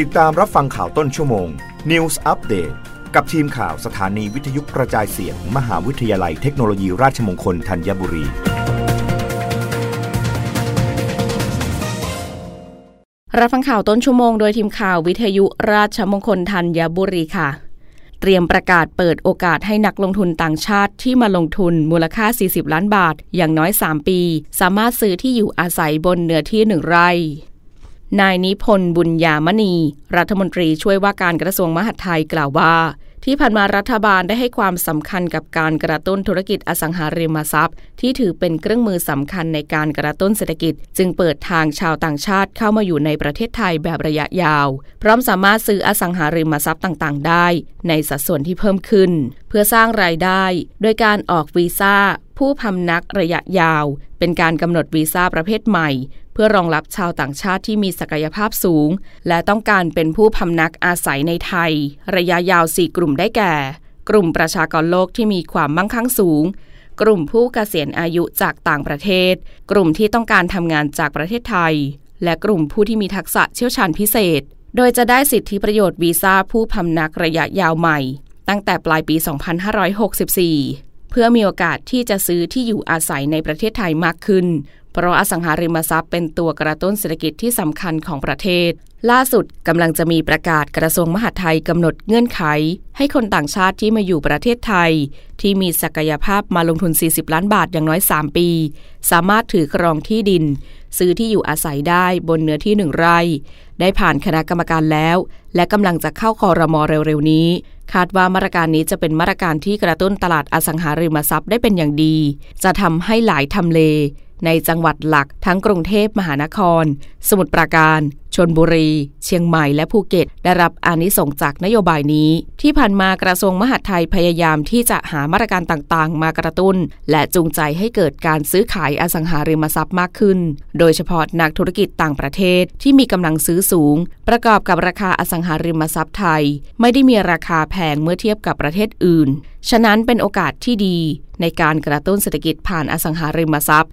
ติดตามรับฟังข่าวต้นชั่วโมง News Update กับทีมข่าวสถานีวิทยุกระจายเสียง มหาวิทยาลัยเทคโนโลยีราชมงคลธัญบุรี รับฟังข่าวต้นชั่วโมงโดยทีมข่าววิทยุราชมงคลธัญบุรีค่ะ เตรียมประกาศเปิดโอกาสให้นักลงทุนต่างชาติที่มาลงทุนมูลค่า 40 ล้านบาท อย่างน้อย 3 ปี สามารถซื้อที่อยู่อาศัยบนเนื้อที่หนึ่งไร่ นายนิพนธ์บุญญามณี รัฐมนตรีช่วยว่าการกระทรวงมหาดไทยกล่าวว่า ที่ผ่านมารัฐบาลได้ให้ความสำคัญกับการกระตุ้นธุรกิจอสังหาริมทรัพย์ ที่ถือเป็นเครื่องมือสำคัญในการกระตุ้นเศรษฐกิจ จึงเปิดทางชาวต่างชาติเข้ามาอยู่ในประเทศไทยแบบระยะยาว พร้อมสามารถซื้ออสังหาริมทรัพย์ต่างๆ ได้ ในสัดส่วนที่เพิ่มขึ้น เพื่อสร้างรายได้ โดยการออกวีซ่าผู้พำนักระยะยาว เป็นการกำหนดวีซ่าประเภทใหม่ เพื่อรองรับชาวต่างชาติที่มีศักยภาพสูง และต้องการเป็นผู้พำนักอาศัยในไทย ระยะยาว 4 กลุ่มได้แก่ กลุ่มประชากรโลกที่มีความมั่งคั่งสูง กลุ่มผู้เกษียณอายุจากต่างประเทศ กลุ่มที่ต้องการทำงานจากประเทศไทย และกลุ่มผู้ที่มีทักษะเชี่ยวชาญพิเศษ โดยจะได้สิทธิประโยชน์วีซ่าผู้พำนักระยะยาวใหม่ ตั้งแต่ปลายปี 2564 เพื่อมีโอกาสที่จะซื้อที่อยู่อาศัยในประเทศไทยมากขึ้น เพราะอสังหาริมทรัพย์เป็นตัวกระตุ้นเศรษฐกิจที่สำคัญของประเทศ ล่าสุดกำลังจะมีประกาศกระทรวงมหาดไทยกำหนดเงื่อนไข ให้คนต่างชาติที่มาอยู่ประเทศไทย ที่มีศักยภาพมาลงทุน 40 ล้านบาทอย่างน้อย 3 ปี สามารถถือครองที่ดิน ซื้อที่อยู่อาศัยได้บนเนื้อที่หนึ่งไร่ได้ผ่านคณะกรรมการแล้ว และกำลังจะเข้าคอรมอเร็วๆนี้ คาดว่ามาตรการนี้จะเป็นมาตรการที่กระตุ้นตลาดอสังหาริมทรัพย์ได้เป็นอย่างดี จะทำให้หลายทำเล ในจังหวัดหลักทั้งกรุงเทพมหานคร สมุทรปราการ ชนบุรี เชียงใหม่และภูเก็ต ได้รับอานิสงจากนโยบายนี้ ที่ผ่านมากระทรวงมหาดไทยพยายามที่จะหามาตรการต่างๆ มากระตุ้น และจูงใจให้เกิดการซื้อขายอสังหาริมทรัพย์มากขึ้น โดยเฉพาะนักธุรกิจต่างประเทศที่มีกำลังซื้อสูง ประกอบกับราคาอสังหาริมทรัพย์ไทย ไม่ได้มีราคาแพงเมื่อเทียบกับประเทศอื่น ฉะนั้นเป็นโอกาสที่ดีในการกระตุ้นเศรษฐกิจผ่านอสังหาริมทรัพย์